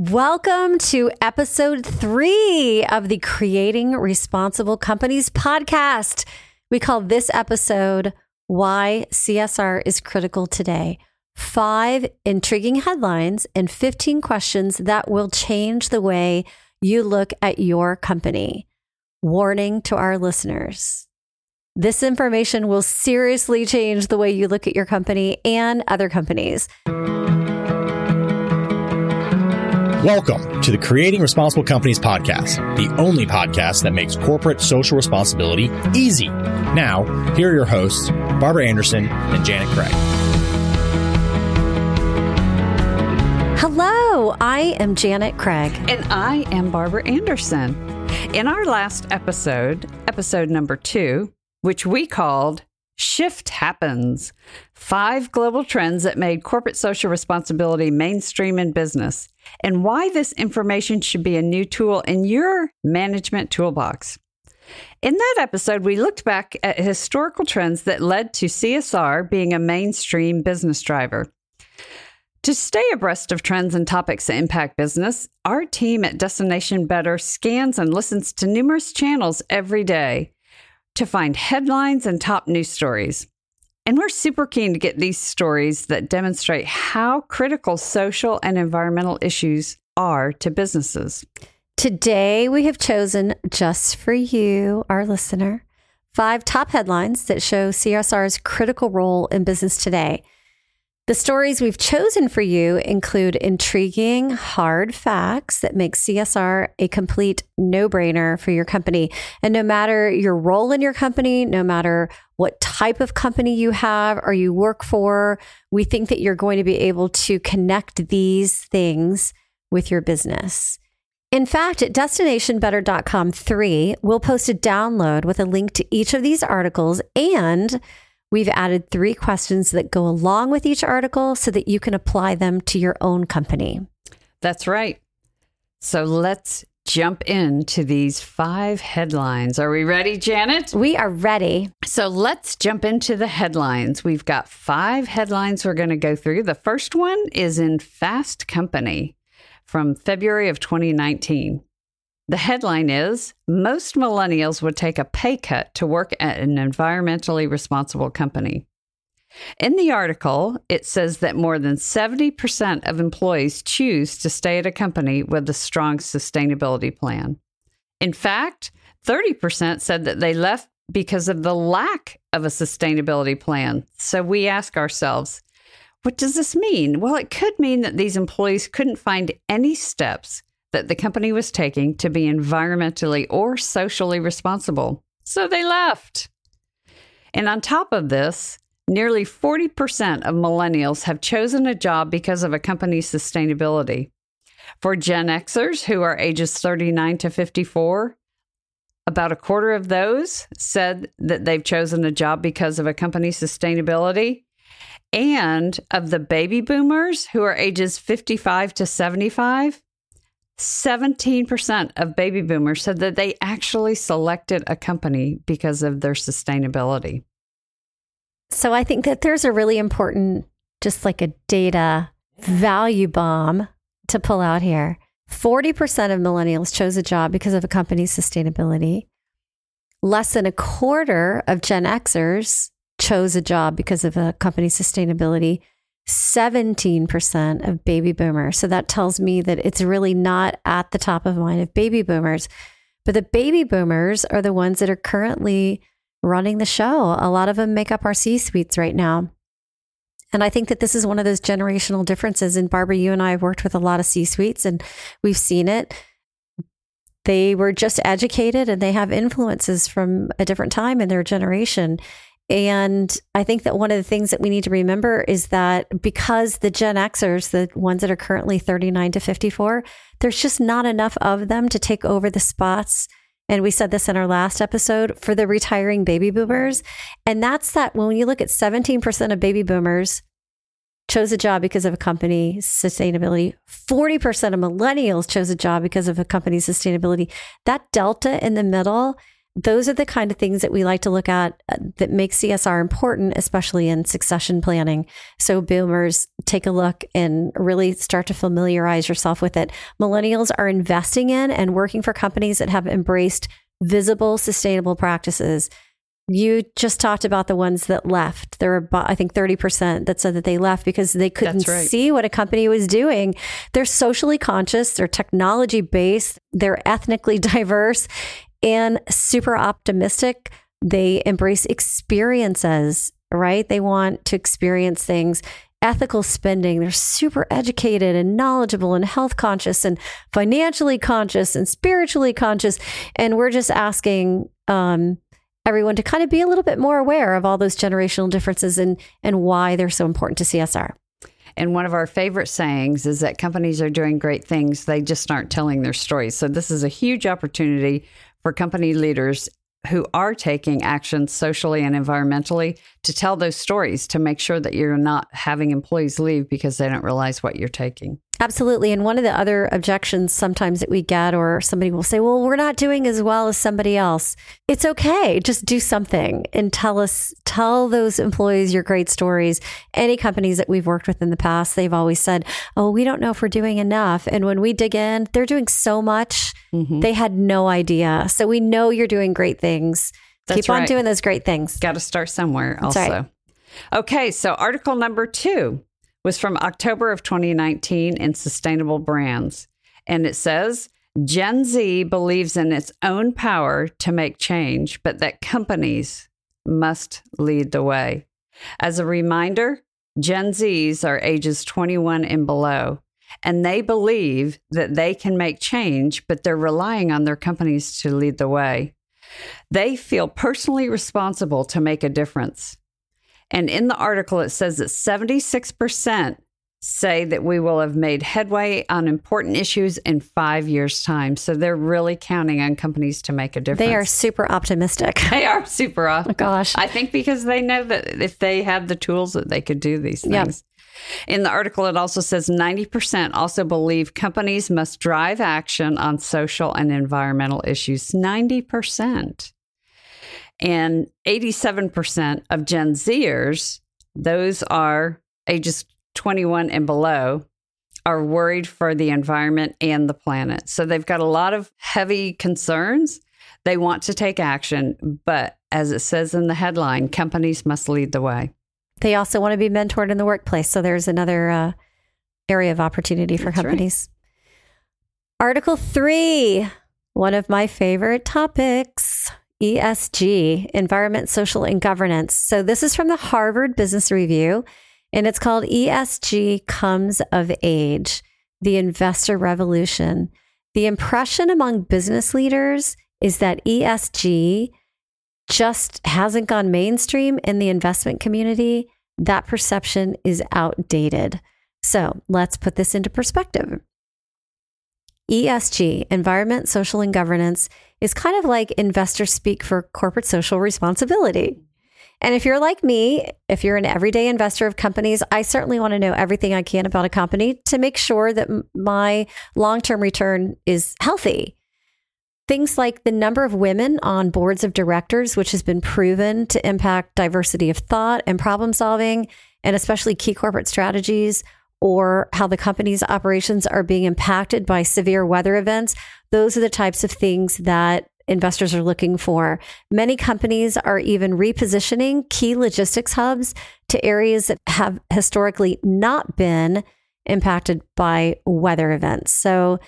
Welcome to episode three of the Creating Responsible Companies podcast. We call this episode Why CSR is Critical Today. Five intriguing headlines and 15 questions that will change the way you look at your company. Warning to our listeners. This information will seriously change the way you look at your company and other companies. Welcome to the Creating Responsible Companies podcast, the only podcast that makes corporate social responsibility easy. Now, here are your hosts, Barbara Anderson and Janet Craig. Hello, I am Janet Craig. And I am Barbara Anderson. In our last episode, episode number two, which we called Shift Happens Five Global Trends That Made Corporate Social Responsibility Mainstream in Business, and why this information should be a new tool in your management toolbox. In that episode, we looked back at historical trends that led to CSR being a mainstream business driver. To stay abreast of trends and topics that impact business, our team at Destination Better scans and listens to numerous channels every day to find headlines and top news stories. And we're super keen to get these stories that demonstrate how critical social and environmental issues are to businesses. Today, we have chosen just for you, our listener, five top headlines that show CSR's critical role in business today. The stories we've chosen for you include intriguing, hard facts that make CSR a complete no brainer for your company. And no matter your role in your company, no matter what type of company you have or you work for, we think that you're going to be able to connect these things with your business. In fact, at destinationbetter.com 3, we'll post a download with a link to each of these articles and We've added three questions that go along with each article so that you can apply them to your own company. That's right. So let's jump into these five headlines. Are we ready, Janet? We are ready. So let's jump into the headlines. We've got five headlines we're going to go through. The first one is in Fast Company from February of 2019. The headline is Most millennials would take a pay cut to work at an environmentally responsible company. In the article, it says that more than 70% of employees choose to stay at a company with a strong sustainability plan. In fact, 30% said that they left because of the lack of a sustainability plan. So we ask ourselves, what does this mean? Well, it could mean that these employees couldn't find any steps that the company was taking to be environmentally or socially responsible. So they left. And on top of this, nearly 40% of millennials have chosen a job because of a company's sustainability. For Gen Xers who are ages 39 to 54, about a quarter of those said that they've chosen a job because of a company's sustainability. And of the baby boomers who are ages 55 to 75, 17% of baby boomers said that they actually selected a company because of their sustainability. So I think that there's a really important, just like a data value bomb to pull out here. 40% of millennials chose a job because of a company's sustainability. Less than a quarter of Gen Xers chose a job because of a company's sustainability. 17% of baby boomers. So that tells me that it's really not at the top of mind of baby boomers. But the baby boomers are the ones that are currently running the show. A lot of them make up our C suites right now. And I think that this is one of those generational differences. And Barbara, you and I have worked with a lot of C suites and we've seen it. They were just educated and they have influences from a different time in their generation. And I think that one of the things that we need to remember is that because the Gen Xers, the ones that are currently 39 to 54, there's just not enough of them to take over the spots. And we said this in our last episode for the retiring baby boomers. And that's that when you look at 17% of baby boomers chose a job because of a company sustainability, 40% of millennials chose a job because of a company's sustainability. That delta in the middle those are the kind of things that we like to look at uh, that make CSR important, especially in succession planning. So, boomers, take a look and really start to familiarize yourself with it. Millennials are investing in and working for companies that have embraced visible, sustainable practices. You just talked about the ones that left. There were, I think, 30% that said that they left because they couldn't right. see what a company was doing. They're socially conscious, they're technology based, they're ethnically diverse, and super optimistic. They embrace experiences, right? They want to experience things. Ethical spending. They're super educated and knowledgeable and health conscious and financially conscious and spiritually conscious. And we're just asking um, everyone to kind of be a little bit more aware of all those generational differences and, and why they're so important to CSR. And one of our favorite sayings is that companies are doing great things, they just aren't telling their stories. So, this is a huge opportunity for company leaders who are taking action socially and environmentally to tell those stories to make sure that you're not having employees leave because they don't realize what you're taking. Absolutely. And one of the other objections sometimes that we get, or somebody will say, well, we're not doing as well as somebody else. It's okay. Just do something and tell us, tell those employees your great stories. Any companies that we've worked with in the past, they've always said, oh, we don't know if we're doing enough. And when we dig in, they're doing so much, Mm-hmm. they had no idea. So we know you're doing great things. That's Keep on doing those great things. Got to start somewhere That's also. right. Okay, so article number two was from October of 2019 in Sustainable Brands. And it says Gen Z believes in its own power to make change, but that companies must lead the way. As a reminder, Gen Zs are ages 21 and below, and they believe that they can make change, but they're relying on their companies to lead the way. They feel personally responsible to make a difference. And in the article, it says that 76% say that we will have made headway on important issues in five years' time. So they're really counting on companies to make a difference. They are super optimistic. They are super off. Oh, gosh. I think because they know that if they have the tools that they could do these Yep. things. In the article, it also says 90% also believe companies must drive action on social and environmental issues. 90%. And 87% of Gen Zers, those are ages 21 and below, are worried for the environment and the planet. So they've got a lot of heavy concerns. They want to take action, but as it says in the headline, companies must lead the way. They also want to be mentored in the workplace. So there's another uh, area of opportunity for That's right. companies. Article three, one of my favorite topics ESG, environment, social, and governance. So this is from the Harvard Business Review, and it's called ESG Comes of Age The Investor Revolution. The impression among business leaders is that ESG just hasn't gone mainstream in the investment community, that perception is outdated. So let's put this into perspective. ESG, environment, social, and governance, is kind of like investor speak for corporate social responsibility. And if you're like me, if you're an everyday investor of companies, I certainly want to know everything I can about a company to make sure that my long term return is healthy. Things like the number of women on boards of directors, which has been proven to impact diversity of thought and problem solving, and especially key corporate strategies, or how the company's operations are being impacted by severe weather events. Those are the types of things that investors are looking for. Many companies are even repositioning key logistics hubs to areas that have historically not been impacted by weather events. So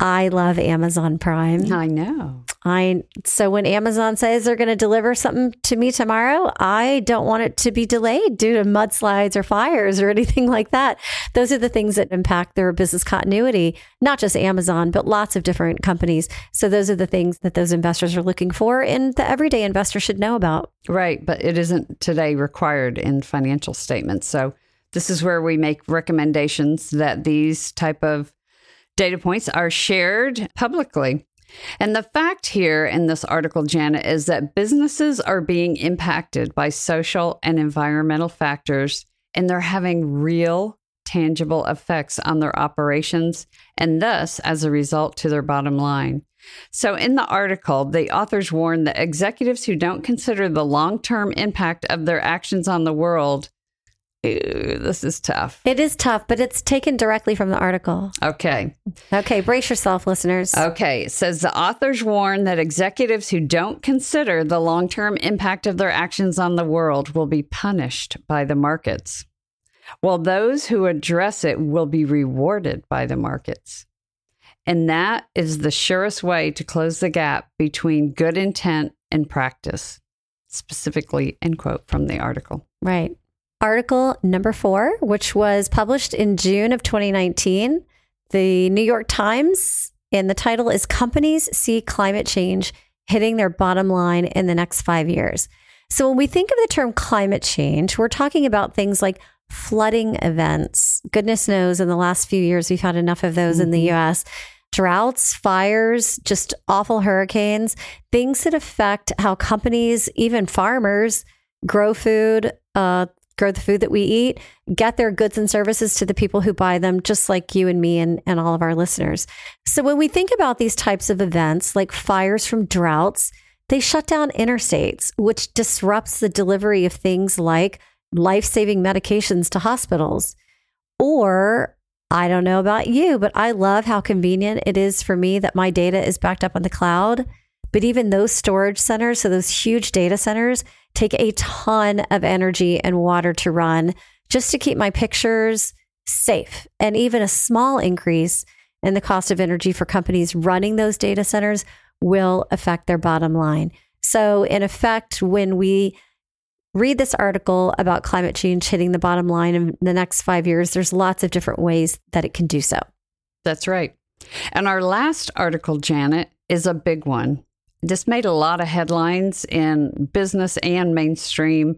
I love Amazon Prime. I know. I so when Amazon says they're going to deliver something to me tomorrow, I don't want it to be delayed due to mudslides or fires or anything like that. Those are the things that impact their business continuity, not just Amazon, but lots of different companies. So those are the things that those investors are looking for and the everyday investor should know about. Right, but it isn't today required in financial statements. So this is where we make recommendations that these type of data points are shared publicly. And the fact here in this article, Janet, is that businesses are being impacted by social and environmental factors, and they're having real, tangible effects on their operations, and thus, as a result, to their bottom line. So, in the article, the authors warn that executives who don't consider the long term impact of their actions on the world. Ew, this is tough. It is tough, but it's taken directly from the article. Okay. Okay, brace yourself, listeners. Okay. It says the authors warn that executives who don't consider the long term impact of their actions on the world will be punished by the markets, while those who address it will be rewarded by the markets. And that is the surest way to close the gap between good intent and practice. Specifically, end quote from the article. Right. Article number four, which was published in June of 2019, the New York Times, and the title is Companies See Climate Change Hitting Their Bottom Line in the Next Five Years. So, when we think of the term climate change, we're talking about things like flooding events. Goodness knows, in the last few years, we've had enough of those mm-hmm. in the US droughts, fires, just awful hurricanes, things that affect how companies, even farmers, grow food, uh, grow the food that we eat, get their goods and services to the people who buy them, just like you and me and, and all of our listeners. So when we think about these types of events, like fires from droughts, they shut down interstates, which disrupts the delivery of things like life saving medications to hospitals. Or I don't know about you, but I love how convenient it is for me that my data is backed up on the cloud. But even those storage centers, so those huge data centers, take a ton of energy and water to run just to keep my pictures safe. And even a small increase in the cost of energy for companies running those data centers will affect their bottom line. So, in effect, when we read this article about climate change hitting the bottom line in the next five years, there's lots of different ways that it can do so. That's right. And our last article, Janet, is a big one. This made a lot of headlines in business and mainstream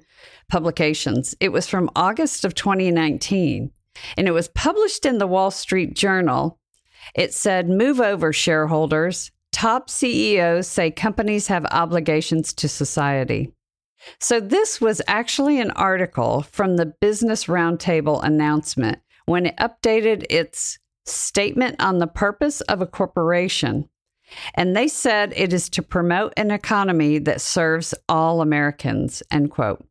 publications. It was from August of 2019, and it was published in the Wall Street Journal. It said, Move over, shareholders. Top CEOs say companies have obligations to society. So, this was actually an article from the Business Roundtable announcement when it updated its statement on the purpose of a corporation. And they said it is to promote an economy that serves all Americans, end quote.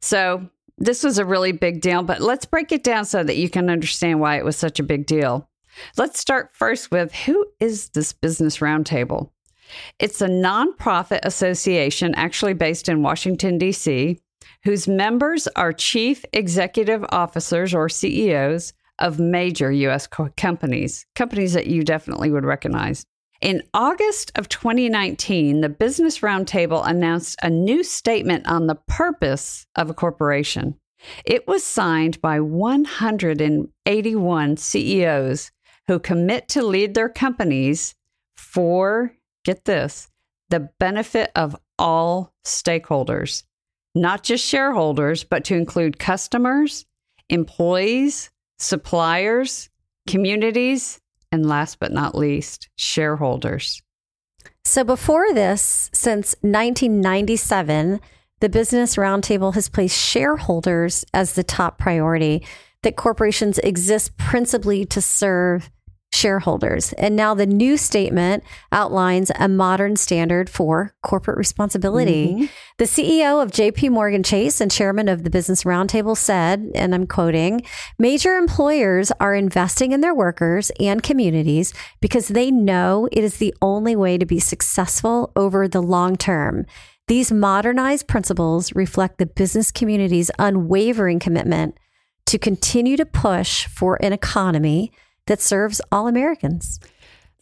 So, this was a really big deal, but let's break it down so that you can understand why it was such a big deal. Let's start first with who is this Business Roundtable? It's a nonprofit association actually based in Washington, D.C., whose members are chief executive officers or CEOs of major U.S. co- companies, companies that you definitely would recognize. In August of 2019, the Business Roundtable announced a new statement on the purpose of a corporation. It was signed by 181 CEOs who commit to lead their companies for get this, the benefit of all stakeholders, not just shareholders, but to include customers, employees, suppliers, communities, and last but not least, shareholders. So before this, since 1997, the Business Roundtable has placed shareholders as the top priority, that corporations exist principally to serve shareholders. And now the new statement outlines a modern standard for corporate responsibility. Mm-hmm. The CEO of JP Morgan Chase and chairman of the Business Roundtable said, and I'm quoting, major employers are investing in their workers and communities because they know it is the only way to be successful over the long term. These modernized principles reflect the business community's unwavering commitment to continue to push for an economy that serves all Americans.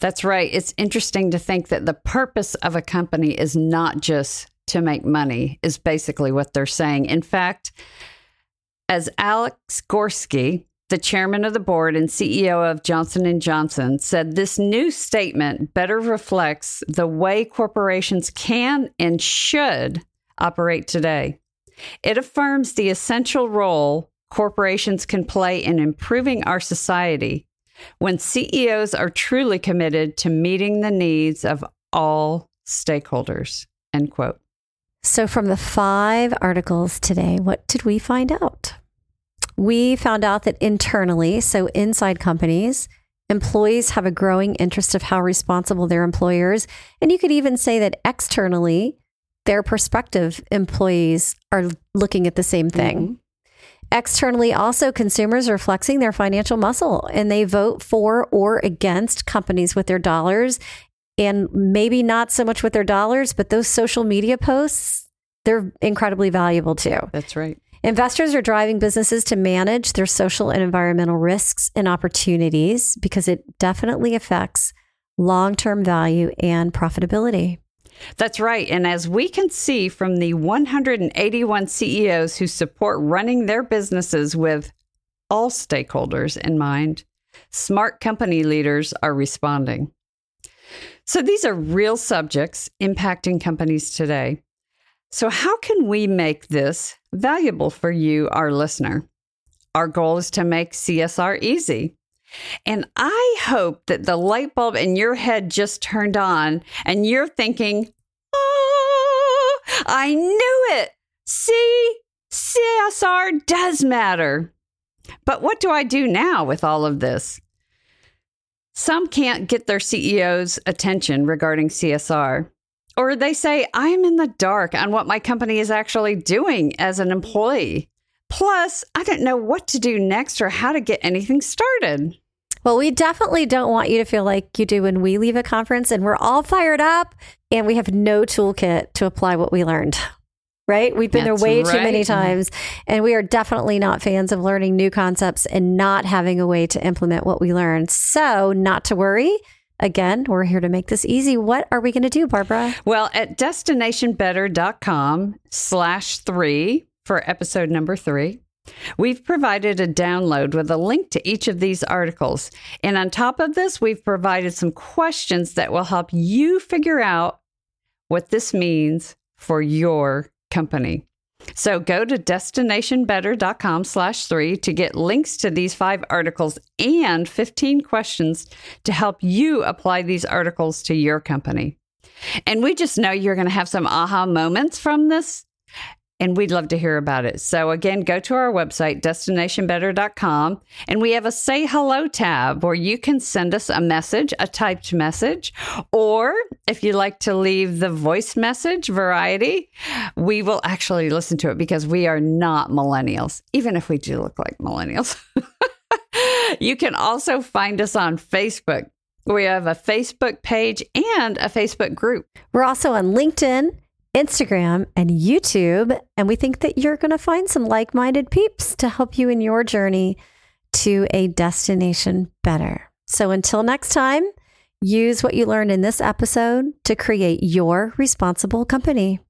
That's right. It's interesting to think that the purpose of a company is not just to make money, is basically what they're saying. In fact, as Alex Gorsky, the chairman of the board and CEO of Johnson & Johnson said this new statement better reflects the way corporations can and should operate today. It affirms the essential role corporations can play in improving our society when CEOs are truly committed to meeting the needs of all stakeholders. End quote. So, from the five articles today, what did we find out? We found out that internally, so inside companies, Employees have a growing interest of how responsible their employers, and you could even say that externally, their prospective employees are looking at the same thing. Mm-hmm. Externally, also, consumers are flexing their financial muscle and they vote for or against companies with their dollars. And maybe not so much with their dollars, but those social media posts, they're incredibly valuable too. That's right. Investors are driving businesses to manage their social and environmental risks and opportunities because it definitely affects long term value and profitability. That's right. And as we can see from the 181 CEOs who support running their businesses with all stakeholders in mind, smart company leaders are responding. So these are real subjects impacting companies today. So, how can we make this valuable for you, our listener? Our goal is to make CSR easy. And I hope that the light bulb in your head just turned on and you're thinking, oh, I knew it. See, CSR does matter. But what do I do now with all of this? Some can't get their CEO's attention regarding CSR. Or they say, I am in the dark on what my company is actually doing as an employee. Plus, I don't know what to do next or how to get anything started. Well, we definitely don't want you to feel like you do when we leave a conference and we're all fired up and we have no toolkit to apply what we learned. Right? We've been That's there way too many times and we are definitely not fans of learning new concepts and not having a way to implement what we learned. So, not to worry. Again, we're here to make this easy. What are we going to do, Barbara? Well, at destinationbetter.com slash three for episode number three, we've provided a download with a link to each of these articles. And on top of this, we've provided some questions that will help you figure out what this means for your company. So go to destinationbetter.com slash three to get links to these five articles and 15 questions to help you apply these articles to your company. And we just know you're going to have some aha moments from this. And we'd love to hear about it. So, again, go to our website, destinationbetter.com, and we have a Say Hello tab where you can send us a message, a typed message, or if you like to leave the voice message variety, we will actually listen to it because we are not millennials, even if we do look like millennials. you can also find us on Facebook. We have a Facebook page and a Facebook group. We're also on LinkedIn, Instagram, and YouTube. And we think that you're going to find some like minded peeps to help you in your journey to a destination better. So until next time, use what you learned in this episode to create your responsible company.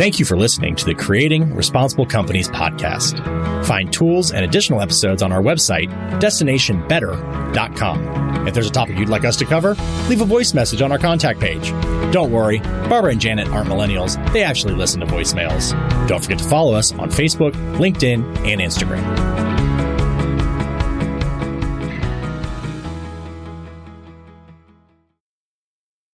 Thank you for listening to the Creating Responsible Companies podcast. Find tools and additional episodes on our website, destinationbetter.com. If there's a topic you'd like us to cover, leave a voice message on our contact page. Don't worry, Barbara and Janet aren't millennials. They actually listen to voicemails. Don't forget to follow us on Facebook, LinkedIn, and Instagram.